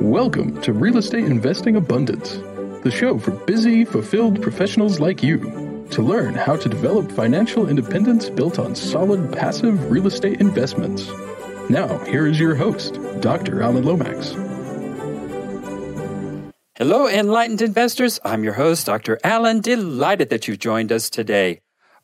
Welcome to Real Estate Investing Abundance, the show for busy, fulfilled professionals like you to learn how to develop financial independence built on solid passive real estate investments. Now, here is your host, Dr. Alan Lomax. Hello, enlightened investors. I'm your host, Dr. Alan. Delighted that you've joined us today.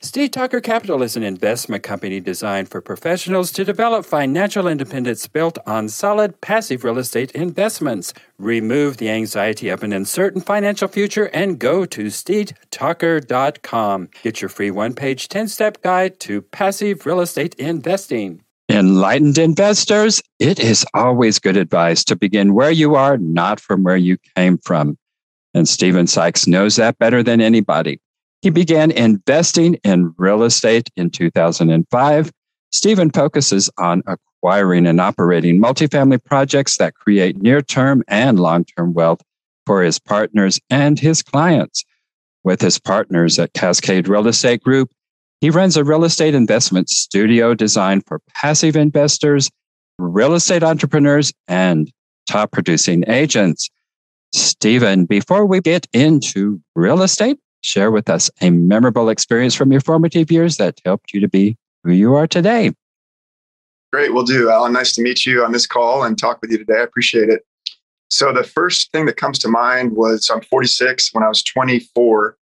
Steed Talker Capital is an investment company designed for professionals to develop financial independence built on solid passive real estate investments. Remove the anxiety of an uncertain financial future and go to steedtalker.com. Get your free one page 10 step guide to passive real estate investing. Enlightened investors, it is always good advice to begin where you are, not from where you came from. And Stephen Sykes knows that better than anybody. He began investing in real estate in 2005. Stephen focuses on acquiring and operating multifamily projects that create near term and long term wealth for his partners and his clients. With his partners at Cascade Real Estate Group, he runs a real estate investment studio designed for passive investors, real estate entrepreneurs, and top producing agents. Stephen, before we get into real estate, share with us a memorable experience from your formative years that helped you to be who you are today. Great, we'll do. Alan, nice to meet you on this call and talk with you today. I appreciate it. So, the first thing that comes to mind was I'm 46. When I was 24,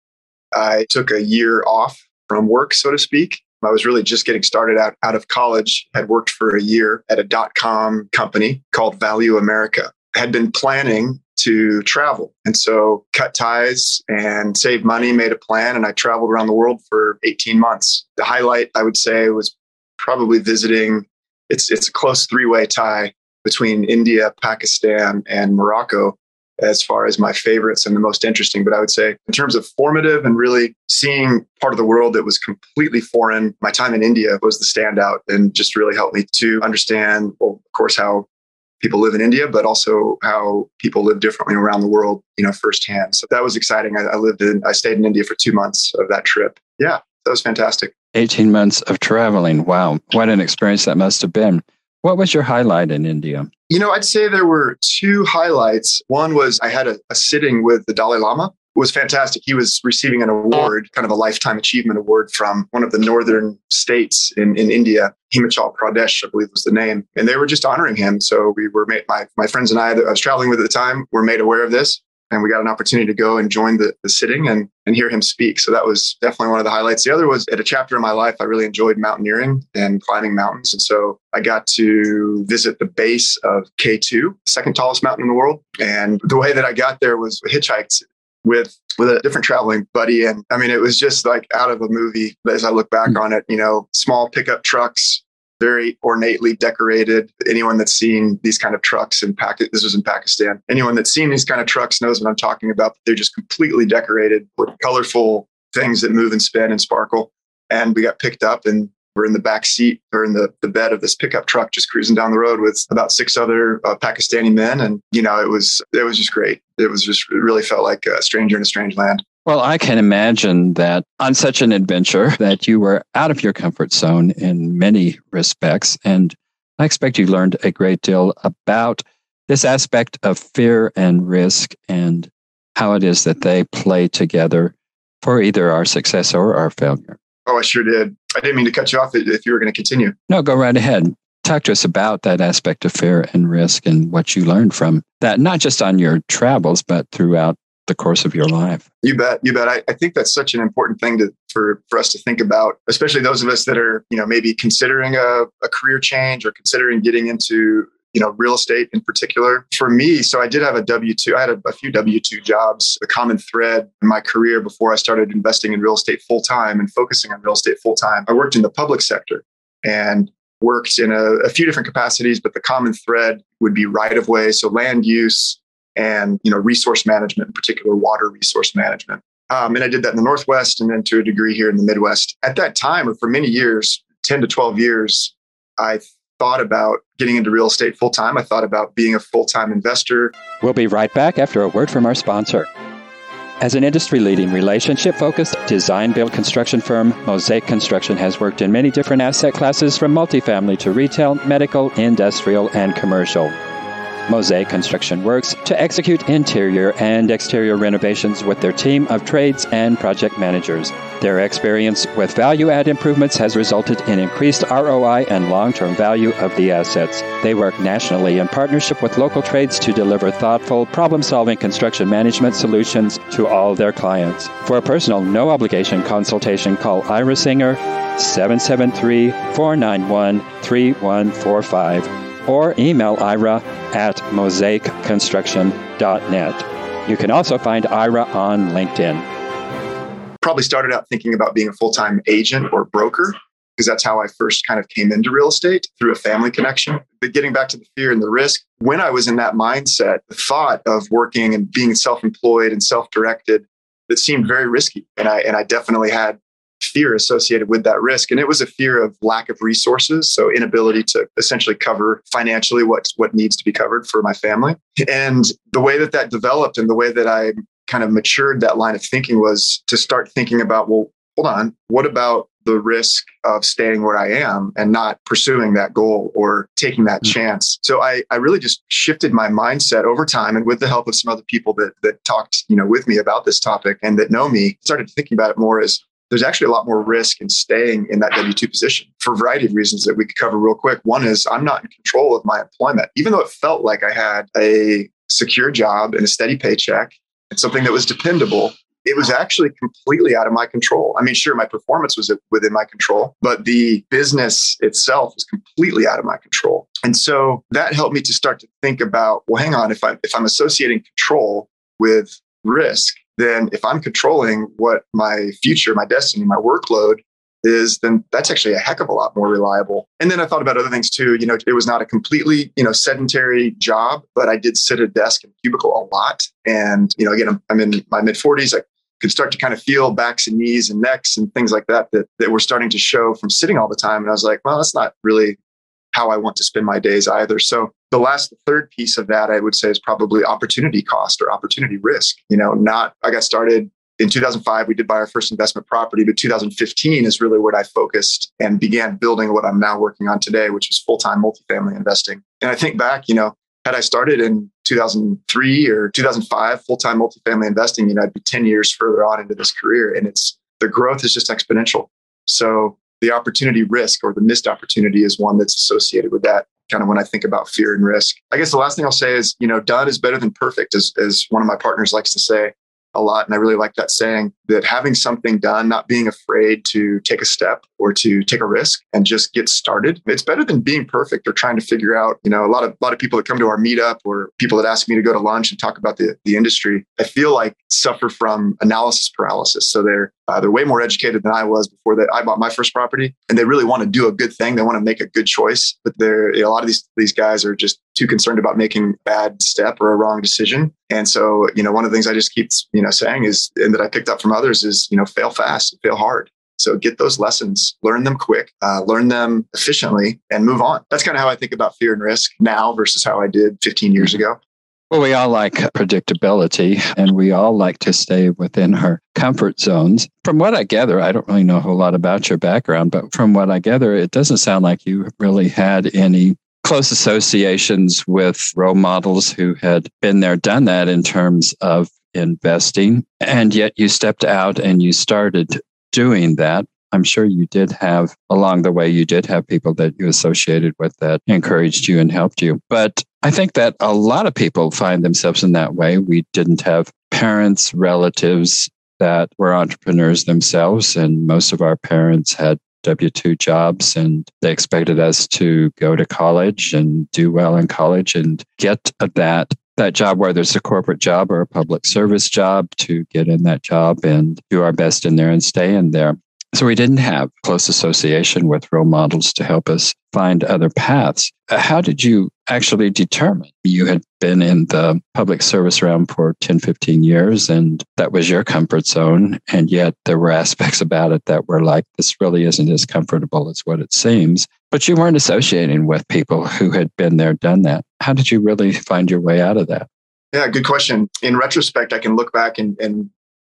I took a year off from work, so to speak. I was really just getting started out, out of college, had worked for a year at a dot com company called Value America. Had been planning to travel. And so cut ties and save money, made a plan, and I traveled around the world for 18 months. The highlight I would say was probably visiting it's it's a close three-way tie between India, Pakistan, and Morocco as far as my favorites and the most interesting. But I would say, in terms of formative and really seeing part of the world that was completely foreign, my time in India was the standout and just really helped me to understand, well, of course, how people live in India, but also how people live differently around the world, you know, firsthand. So that was exciting. I, I lived in, I stayed in India for two months of that trip. Yeah, that was fantastic. 18 months of traveling. Wow. What an experience that must have been. What was your highlight in India? You know, I'd say there were two highlights. One was I had a, a sitting with the Dalai Lama was fantastic. He was receiving an award, kind of a lifetime achievement award from one of the northern states in, in India, Himachal Pradesh, I believe was the name. And they were just honoring him. So we were made, my, my friends and I that I was traveling with at the time were made aware of this. And we got an opportunity to go and join the, the sitting and, and hear him speak. So that was definitely one of the highlights. The other was at a chapter in my life, I really enjoyed mountaineering and climbing mountains. And so I got to visit the base of K2, second tallest mountain in the world. And the way that I got there was hitchhiked with with a different traveling buddy. And i mean it was just like out of a movie as i look back mm-hmm. on it you know small pickup trucks very ornately decorated. Anyone that's seen these kind of trucks in Pakistan this was in pakistan. Anyone that's seen these kind of trucks knows what i'm talking about. They're just completely decorated with colorful things that move and spin and sparkle. And we got picked up and we're in the back seat or in the, the bed of this pickup truck just cruising down the road with about six other uh, pakistani men. And you know it was it was just great. It was just it really felt like a stranger in a strange land. Well i can imagine that on such an adventure that you were out of your comfort zone in many respects. And i expect you learned a great deal about this aspect of fear and risk and how it is that they play together for either our success or our failure Oh, I sure did. I didn't mean to cut you off if you were going to continue. No, go right ahead. Talk to us about that aspect of fear and risk and what you learned from that, not just on your travels, but throughout the course of your life. You bet. You bet. I, I think that's such an important thing to, for, for us to think about, especially those of us that are, you know, maybe considering a, a career change or considering getting into you know, real estate in particular. For me, so I did have a W 2. I had a, a few W 2 jobs. The common thread in my career before I started investing in real estate full time and focusing on real estate full time, I worked in the public sector and worked in a, a few different capacities, but the common thread would be right of way. So land use and, you know, resource management, in particular, water resource management. Um, and I did that in the Northwest and then to a degree here in the Midwest. At that time, or for many years, 10 to 12 years, I thought about getting into real estate full time. I thought about being a full time investor. We'll be right back after a word from our sponsor. As an industry leading relationship focused design build construction firm, Mosaic Construction has worked in many different asset classes from multifamily to retail, medical, industrial, and commercial. Mosaic Construction works to execute interior and exterior renovations with their team of trades and project managers. Their experience with value add improvements has resulted in increased ROI and long term value of the assets. They work nationally in partnership with local trades to deliver thoughtful, problem solving construction management solutions to all their clients. For a personal, no obligation consultation, call Ira Singer 773 491 3145 or email Ira at mosaicconstruction.net. You can also find Ira on LinkedIn. Probably started out thinking about being a full time agent or broker because that's how I first kind of came into real estate through a family connection. But getting back to the fear and the risk, when I was in that mindset, the thought of working and being self employed and self directed, that seemed very risky. And I, and I definitely had fear associated with that risk. And it was a fear of lack of resources. So inability to essentially cover financially what, what needs to be covered for my family. And the way that that developed and the way that I kind of matured that line of thinking was to start thinking about, well, hold on, what about the risk of staying where I am and not pursuing that goal or taking that mm-hmm. chance. So I, I really just shifted my mindset over time and with the help of some other people that that talked, you know, with me about this topic and that know me, started thinking about it more as there's actually a lot more risk in staying in that W 2 position for a variety of reasons that we could cover real quick. One is I'm not in control of my employment, even though it felt like I had a secure job and a steady paycheck and something that was dependable. It was actually completely out of my control. I mean, sure, my performance was within my control, but the business itself was completely out of my control. And so that helped me to start to think about, well, hang on, if I'm if I'm associating control with risk, then if I'm controlling what my future, my destiny, my workload is, then that's actually a heck of a lot more reliable. And then I thought about other things too. You know, it was not a completely, you know, sedentary job, but I did sit at a desk and cubicle a lot. And, you know, again, I'm, I'm in my mid 40s. I could start to kind of feel backs and knees and necks and things like that, that that were starting to show from sitting all the time. And I was like, well, that's not really how I want to spend my days either. So the last third piece of that I would say is probably opportunity cost or opportunity risk. You know, not I got started in 2005 we did buy our first investment property but 2015 is really what i focused and began building what i'm now working on today which is full-time multifamily investing. And i think back you know had i started in 2003 or 2005 full-time multifamily investing you know i'd be 10 years further on into this career and it's the growth is just exponential. So the opportunity risk or the missed opportunity is one that's associated with that kind of when I think about fear and risk. I guess the last thing I'll say is, you know, done is better than perfect, as, as one of my partners likes to say a lot. And I really like that saying that having something done, not being afraid to take a step or to take a risk and just get started. It's better than being perfect or trying to figure out, you know, a lot of a lot of people that come to our meetup or people that ask me to go to lunch and talk about the, the industry, I feel like suffer from analysis paralysis. So they're uh, they're way more educated than I was before that I bought my first property and they really want to do a good thing. They want to make a good choice, but they're you know, a lot of these these guys are just too concerned about making bad step or a wrong decision. And so, you know, one of the things I just keep, you know, saying is, and that I picked up from others is, you know, fail fast, fail hard. So get those lessons, learn them quick, uh, learn them efficiently, and move on. That's kind of how I think about fear and risk now versus how I did 15 years ago. Well, we all like predictability and we all like to stay within our comfort zones. From what I gather, I don't really know a whole lot about your background, but from what I gather, it doesn't sound like you really had any close associations with role models who had been there, done that in terms of investing. And yet you stepped out and you started doing that. I'm sure you did have along the way, you did have people that you associated with that encouraged you and helped you. But I think that a lot of people find themselves in that way. We didn't have parents, relatives that were entrepreneurs themselves, and most of our parents had W 2 jobs, and they expected us to go to college and do well in college and get that that job, whether it's a corporate job or a public service job, to get in that job and do our best in there and stay in there. So we didn't have close association with role models to help us find other paths. Uh, how did you actually determine? You had been in the public service realm for 10, 15 years, and that was your comfort zone. And yet there were aspects about it that were like, this really isn't as comfortable as what it seems. But you weren't associating with people who had been there, done that. How did you really find your way out of that? Yeah, good question. In retrospect, I can look back and, and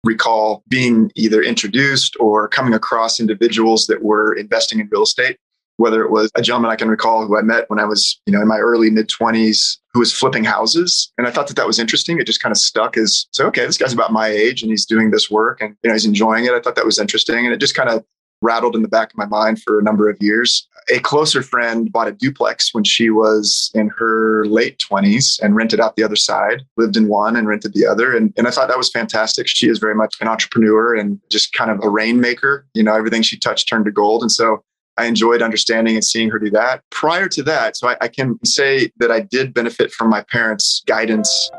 recall being either introduced or coming across individuals that were investing in real estate whether it was a gentleman I can recall who I met when I was, you know, in my early mid 20s who was flipping houses. And I thought that that was interesting. It just kind of stuck as, so, okay, this guy's about my age and he's doing this work and, you know, he's enjoying it. I thought that was interesting. And it just kind of rattled in the back of my mind for a number of years. A closer friend bought a duplex when she was in her late 20s and rented out the other side, lived in one and rented the other. And, and I thought that was fantastic. She is very much an entrepreneur and just kind of a rainmaker. You know, everything she touched turned to gold. And so I enjoyed understanding and seeing her do that. Prior to that, so I, I can say that I did benefit from my parents' guidance.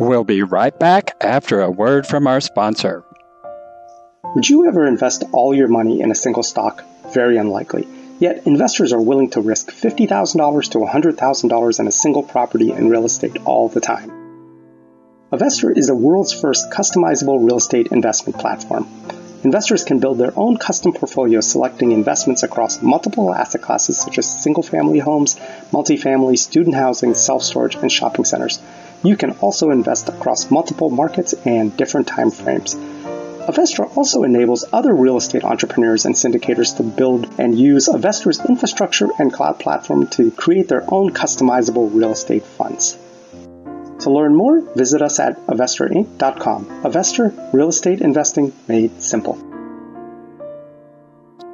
We'll be right back after a word from our sponsor. Would you ever invest all your money in a single stock? Very unlikely. Yet investors are willing to risk $50,000 to $100,000 in a single property in real estate all the time. Avestor is the world's first customizable real estate investment platform. Investors can build their own custom portfolio selecting investments across multiple asset classes such as single family homes, multifamily, student housing, self storage, and shopping centers. You can also invest across multiple markets and different time frames. Avestor also enables other real estate entrepreneurs and syndicators to build and use Avestor's infrastructure and cloud platform to create their own customizable real estate funds. To learn more, visit us at avestorinc.com. Avestor, real estate investing made simple.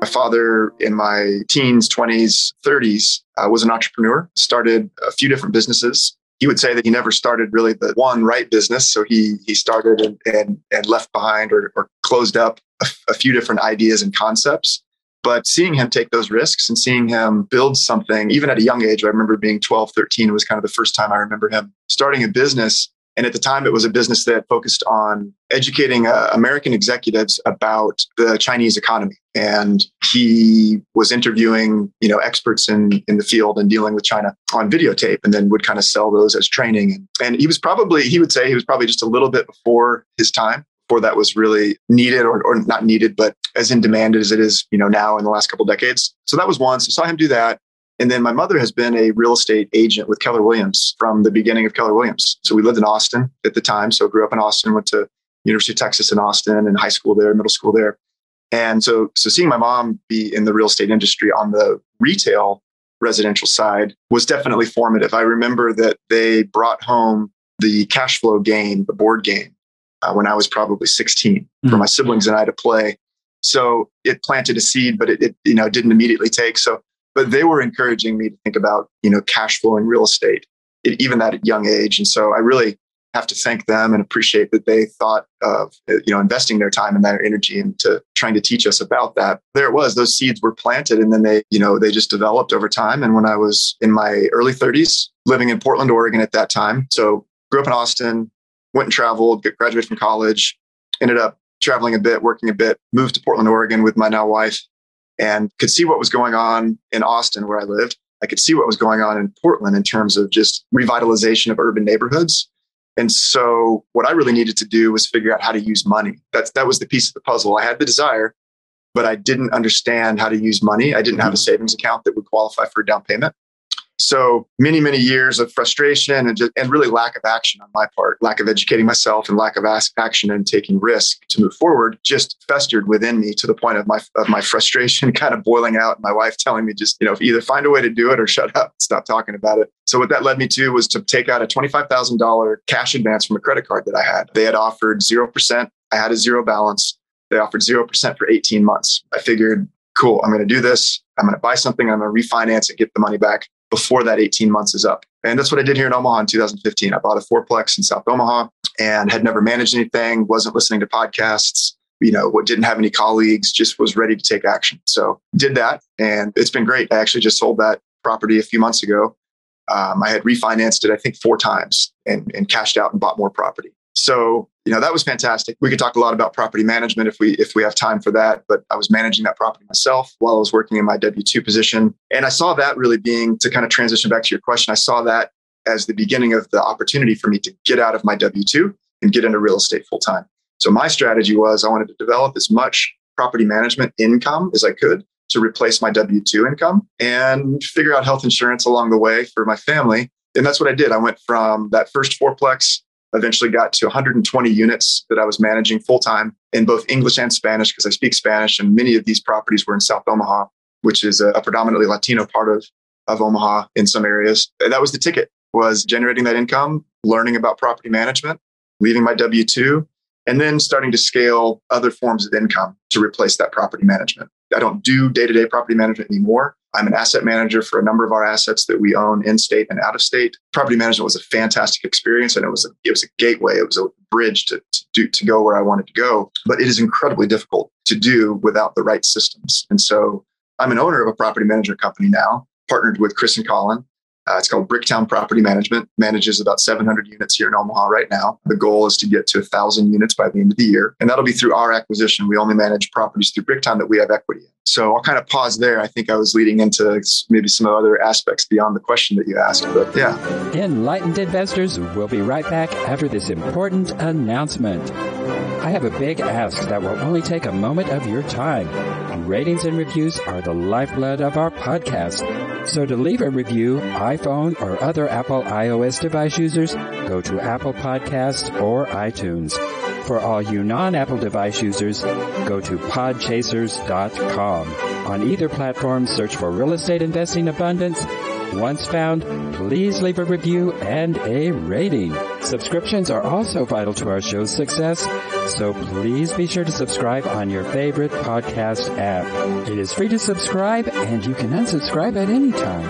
My father, in my teens, 20s, 30s, uh, was an entrepreneur, started a few different businesses. He would say that he never started really the one right business. So he, he started and, and, and left behind or, or closed up a, a few different ideas and concepts. But seeing him take those risks and seeing him build something, even at a young age, I remember being 12, 13 was kind of the first time I remember him starting a business. And at the time, it was a business that focused on educating uh, American executives about the Chinese economy. And he was interviewing, you know, experts in, in the field and dealing with China on videotape and then would kind of sell those as training. And he was probably, he would say he was probably just a little bit before his time before that was really needed or, or not needed, but as in demand as it is, you know, now in the last couple decades. So that was. So I saw him do that. And then my mother has been a real estate agent with Keller Williams from the beginning of Keller Williams. So we lived in Austin at the time. So grew up in Austin, went to University of Texas in Austin and high school there, middle school there. And so, so seeing my mom be in the real estate industry on the retail residential side was definitely formative. I remember that they brought home the cash flow game, the board game, uh, when I was probably 16 mm-hmm. for my siblings and I to play. So it planted a seed, but it, it, you know didn't immediately take. So, but they were encouraging me to think about you know cash flowing real estate, it, even at a young age. And so I really have to thank them and appreciate that they thought of you know investing their time and their energy into trying to teach us about that there it was those seeds were planted and then they you know they just developed over time and when i was in my early 30s living in portland oregon at that time so grew up in austin went and traveled, graduated from college, ended up traveling a bit, working a bit, moved to Portland, Oregon with my now wife, and could see what was going on in Austin where I lived. I could see what was going on in Portland in terms of just revitalization of urban neighborhoods. And so what I really needed to do was figure out how to use money. That's that was the piece of the puzzle. I had the desire, but I didn't understand how to use money. I didn't have a mm-hmm. savings account that would qualify for a down payment. So many, many years of frustration and, just, and really lack of action on my part, lack of educating myself and lack of action and taking risk to move forward just festered within me to the point of my, of my frustration kind of boiling out. My wife telling me just, you know, either find a way to do it or shut up, stop talking about it. So what that led me to was to take out a $25,000 cash advance from a credit card that I had. They had offered 0%. I had a zero balance. They offered 0% for 18 months. I figured, cool, I'm going to do this. I'm going to buy something. I'm going to refinance it, get the money back before that 18 months is up. And that's what I did here in Omaha in 2015. I bought a fourplex in South Omaha and had never managed anything, wasn't listening to podcasts, you know, what didn't have any colleagues, just was ready to take action. So did that. And it's been great. I actually just sold that property a few months ago. Um, I had refinanced it, I think, four times and, and cashed out and bought more property. So you know, that was fantastic. We could talk a lot about property management if we if we have time for that, but I was managing that property myself while I was working in my W2 position. And I saw that really being to kind of transition back to your question, I saw that as the beginning of the opportunity for me to get out of my W2 and get into real estate full time. So my strategy was I wanted to develop as much property management income as I could to replace my W 2 income and figure out health insurance along the way for my family. And that's what I did. I went from that first fourplex, eventually got to 120 units that I was managing full time in both English and Spanish because I speak Spanish. And many of these properties were in South Omaha, which is a, predominantly Latino part of, of Omaha in some areas. And that was the ticket was generating that income, learning about property management, leaving my W 2, and then starting to scale other forms of income to replace that property management. I don't do day to day property management anymore. I'm an asset manager for a number of our assets that we own in state and out of state. Property management was a fantastic experience and it was a, it was a gateway. It was a bridge to, to do, to go where I wanted to go, but it is incredibly difficult to do without the right systems. And so I'm an owner of a property management company now, partnered with Chris and Colin. Uh, it's called Bricktown Property Management, manages about 700 units here in Omaha right now. The goal is to get to 1,000 units by the end of the year. And that'll be through our acquisition. We only manage properties through Bricktown that we have equity in. So I'll kind of pause there. I think I was leading into maybe some other aspects beyond the question that you asked. But yeah. Enlightened investors we'll be right back after this important announcement. I have a big ask that will only take a moment of your time. Ratings and reviews are the lifeblood of our podcast. So to leave a review, iPhone or other Apple iOS device users, go to Apple Podcasts or iTunes. For all you non-Apple device users, go to podchasers.com. On either platform, search for Real Estate Investing Abundance once found, please leave a review and a rating. Subscriptions are also vital to our show's success, so please be sure to subscribe on your favorite podcast app. It is free to subscribe and you can unsubscribe at any time.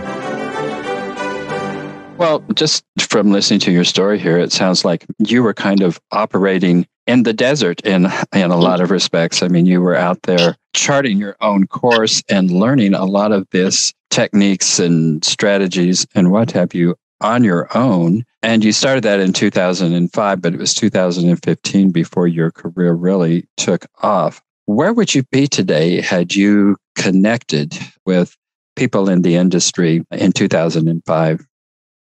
Well, just from listening to your story here, it sounds like you were kind of operating in the desert in in a lot of respects. I mean, you were out there charting your own course and learning a lot of this techniques and strategies and what have you on your own. And you started that in 2005, but it was 2015 before your career really took off. Where would you be today had you connected with people in the industry in 2005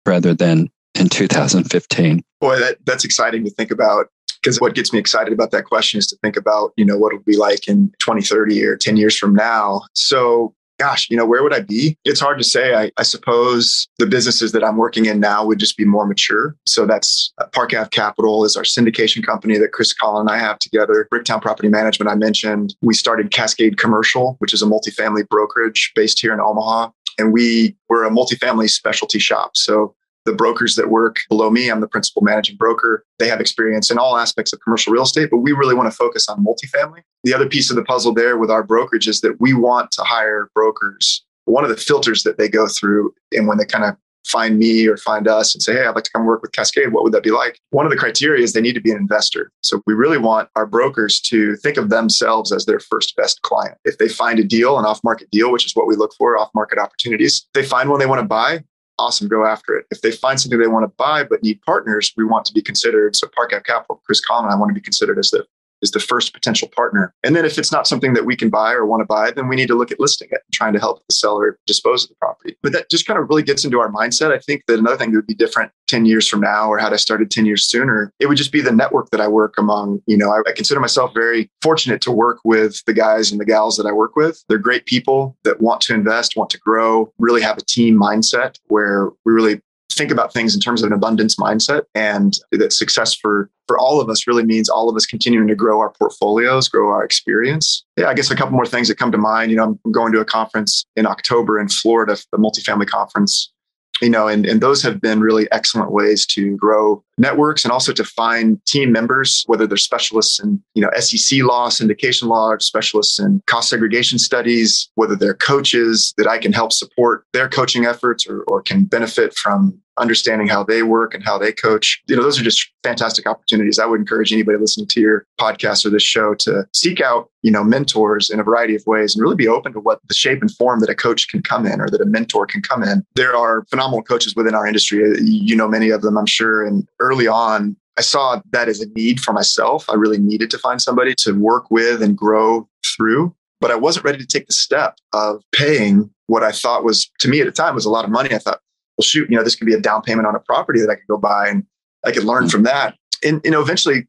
rather than in 2015? Boy, that, that's exciting to think about because what gets me excited about that question is to think about you know what it'll be like in 2030 or 10 years from now so gosh you know where would i be? It's hard to say. I, I, suppose the businesses that i'm working in now would just be more mature. So that's uh, park ave capital is our syndication company that chris collin and i have together. Bricktown property management i mentioned. We started cascade commercial which is a multifamily brokerage based here in omaha. And we were a multifamily specialty shop. So the brokers that work below me, I'm the principal managing broker. They have experience in all aspects of commercial real estate, but we really want to focus on multifamily. The other piece of the puzzle there with our brokerage is that we want to hire brokers. One of the filters that they go through, and when they kind of find me or find us and say, Hey, I'd like to come work with Cascade. What would that be like? One of the criteria is they need to be an investor. So we really want our brokers to think of themselves as their first best client. If they find a deal, an off market deal, which is what we look for, off market opportunities, they find one they want to buy, awesome, go after it. If they find something they want to buy but need partners, we want to be considered. So Park Capital, Chris Collin, I want to be considered as the is the first potential partner. And then if it's not something that we can buy or want to buy, then we need to look at listing it and trying to help the seller dispose of the property. But that just kind of really gets into our mindset. I think that another thing that would be different 10 years from now or had I started 10 years sooner, it would just be the network that I work among. You know, I, I consider myself very fortunate to work with the guys and the gals that I work with. They're great people that want to invest, want to grow, really have a team mindset where we really think about things in terms of an abundance mindset and that success for for all of us really means all of us continuing to grow our portfolios grow our experience. Yeah i guess a couple more things that come to mind. You know i'm going to a conference in october in florida the multifamily conference you know and, and those have been really excellent ways to grow networks and also to find team members whether they're specialists in you know sec law syndication law specialists in cost segregation studies whether they're coaches that i can help support their coaching efforts or, or can benefit from understanding how they work and how they coach. You know, those are just fantastic opportunities. I would encourage anybody listening to your podcast or this show to seek out, you know, mentors in a variety of ways and really be open to what the shape and form that a coach can come in or that a mentor can come in. There are phenomenal coaches within our industry. Uh, you know, many of them, I'm sure. And early on, I saw that as a need for myself. I really needed to find somebody to work with and grow through, but I wasn't ready to take the step of paying what I thought was, to me at the time, was a lot of money. I thought, well, shoot, you know, this could be a down payment on a property that I could go buy and I could learn from that. And, you know, eventually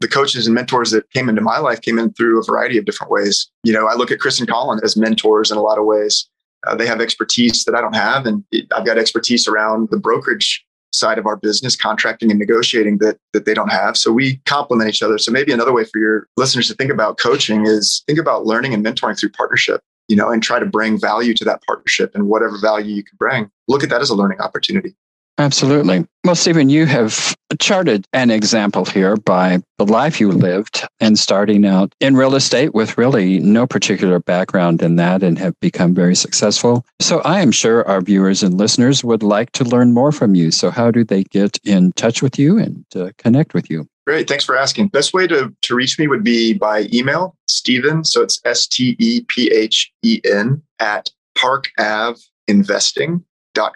the coaches and mentors that came into my life came in through a variety of different ways. You know, I look at Chris and Colin as mentors in a lot of ways. Uh, they have expertise that I don't have, and I've got expertise around the brokerage side of our business, contracting and negotiating that that they don't have. So we complement each other. So maybe another way for your listeners to think about coaching is think about learning and mentoring through partnership. You know, and try to bring value to that partnership and whatever value you can bring. Look at that as a learning opportunity. Absolutely. Well, Stephen, you have charted an example here by the life you lived and starting out in real estate with really no particular background in that and have become very successful. So I am sure our viewers and listeners would like to learn more from you. So, how do they get in touch with you and uh, connect with you? Great. Thanks for asking. Best way to, to reach me would be by email, Stephen. So it's S T E P H E N at Park Ave Investing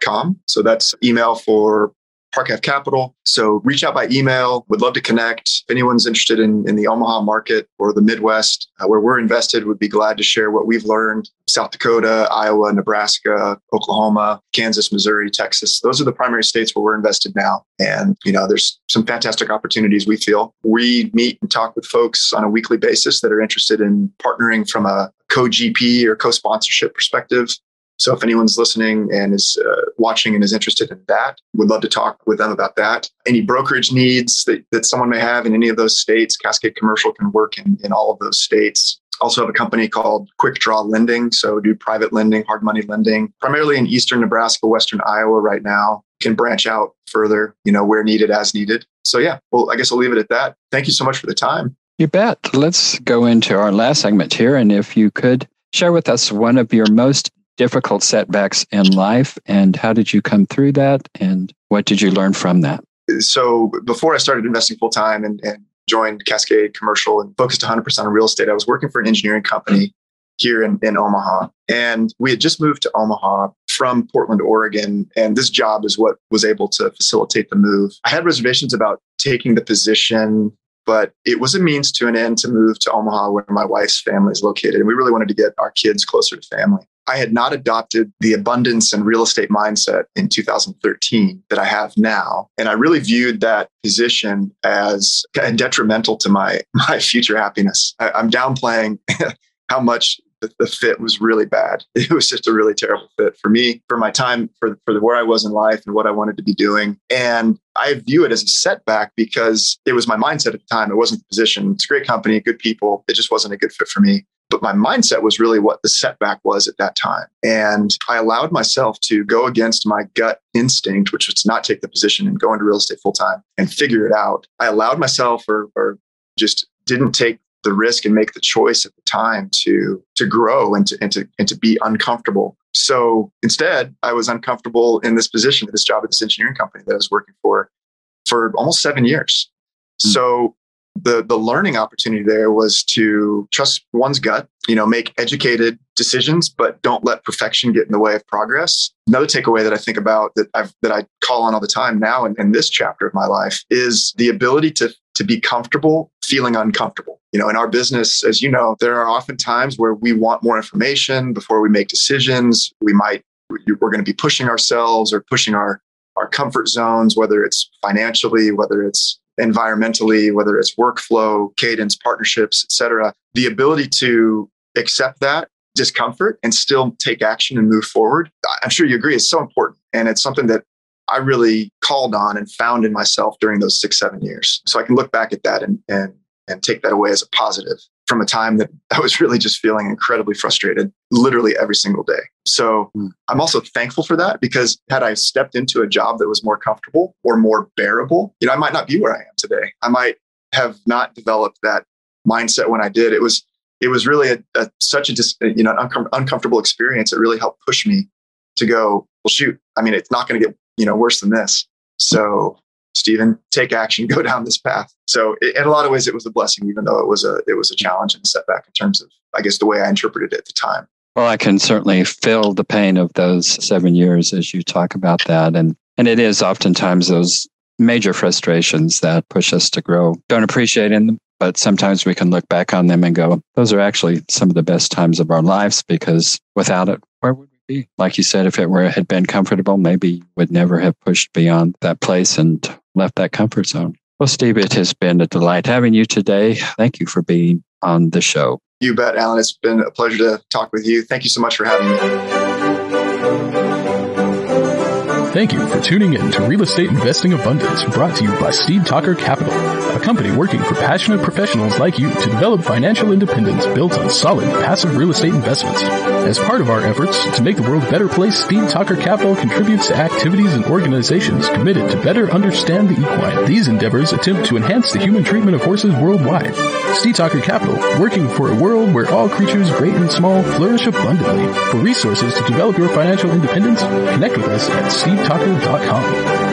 com. So that's email for Park Ave Capital. So reach out by email. Would love to connect. If anyone's interested in, in the Omaha market or the Midwest, uh, where we're invested, would be glad to share what we've learned. South Dakota, Iowa, Nebraska, Oklahoma, Kansas, Missouri, Texas. Those are the primary states where we're invested now. And, you know, there's some fantastic opportunities we feel. We meet and talk with folks on a weekly basis that are interested in partnering from a co-GP or co-sponsorship perspective so if anyone's listening and is uh, watching and is interested in that, would love to talk with them about that. Any brokerage needs that, that someone may have in any of those states, Cascade Commercial can work in, in all of those states. Also have a company called Quick Draw Lending. So do private lending, hard money lending, primarily in eastern Nebraska, western Iowa right now. Can branch out further, you know, where needed as needed. So yeah, well, I guess I'll leave it at that. Thank you so much for the time. You bet. Let's go into our last segment here. And if you could share with us one of your most difficult setbacks in life and how did you come through that and what did you learn from that? So before I started investing full time and, and joined Cascade Commercial and focused 100% on real estate, I was working for an engineering company here in, in Omaha. And we had just moved to Omaha from Portland, Oregon. And this job is what was able to facilitate the move. I had reservations about taking the position, but it was a means to an end to move to Omaha where my wife's family is located. And we really wanted to get our kids closer to family. I had not adopted the abundance and real estate mindset in 2013 that I have now. And I really viewed that position as detrimental to my, my future happiness. I, I'm downplaying how much the, the, fit was really bad. It was just a really terrible fit for me, for my time, for, for the, where I was in life and what I wanted to be doing. And I view it as a setback because it was my mindset at the time. It wasn't the position. It's a great company, good people. It just wasn't a good fit for me. But my mindset was really what the setback was at that time. And I allowed myself to go against my gut instinct, which was to not take the position and go into real estate full time and figure it out. I allowed myself or, or just didn't take the risk and make the choice at the time to to grow and to and to and to be uncomfortable. So instead, I was uncomfortable in this position, this job at this engineering company that I was working for for almost seven years. Mm-hmm. So the the learning opportunity there was to trust one's gut you know make educated decisions but don't let perfection get in the way of progress. Another takeaway that i think about that i that i call on all the time now in, in this chapter of my life is the ability to to be comfortable feeling uncomfortable. You know in our business as you know there are often times where we want more information before we make decisions. We might we're going to be pushing ourselves or pushing our our comfort zones whether it's financially whether it's environmentally, whether it's workflow, cadence, partnerships, et cetera, the ability to accept that discomfort and still take action and move forward, I'm sure you agree, is so important. And it's something that I really called on and found in myself during those six, seven years. So I can look back at that and, and and take that away as a positive from a time that I was really just feeling incredibly frustrated literally every single day. So mm. I'm also thankful for that because had I stepped into a job that was more comfortable or more bearable, you know, I might not be where I am today. I might have not developed that mindset when I did. It was it was really a, a such a dis, you know an uncom- uncomfortable experience. It really helped push me to go. Well, shoot. I mean, it's not going to get you know worse than this. So Stephen, take action, go down this path. So in a lot of ways, it was a blessing, even though it was a it was a challenge and a setback in terms of, I guess, the way I interpreted it at the time. Well, I can certainly feel the pain of those seven years as you talk about that, and and it is oftentimes those major frustrations that push us to grow. Don't appreciate them, but sometimes we can look back on them and go, those are actually some of the best times of our lives because without it, where would we be? Like you said, if it were had been comfortable, maybe you would never have pushed beyond that place and left that comfort zone. Well, Steve, it has been a delight having you today. Thank you for being on the show. You bet, Alan. It's been a pleasure to talk with you. Thank you so much for having me. Thank you for tuning in to Real Estate Investing Abundance, brought to you by Steed Talker Capital, a company working for passionate professionals like you to develop financial independence built on solid passive real estate investments. As part of our efforts to make the world a better place, Steed Talker Capital contributes to activities and organizations committed to better understand the equine. These endeavors attempt to enhance the human treatment of horses worldwide. Steed Talker Capital, working for a world where all creatures, great and small, flourish abundantly. For resources to develop your financial independence, connect with us at Steve talker.com.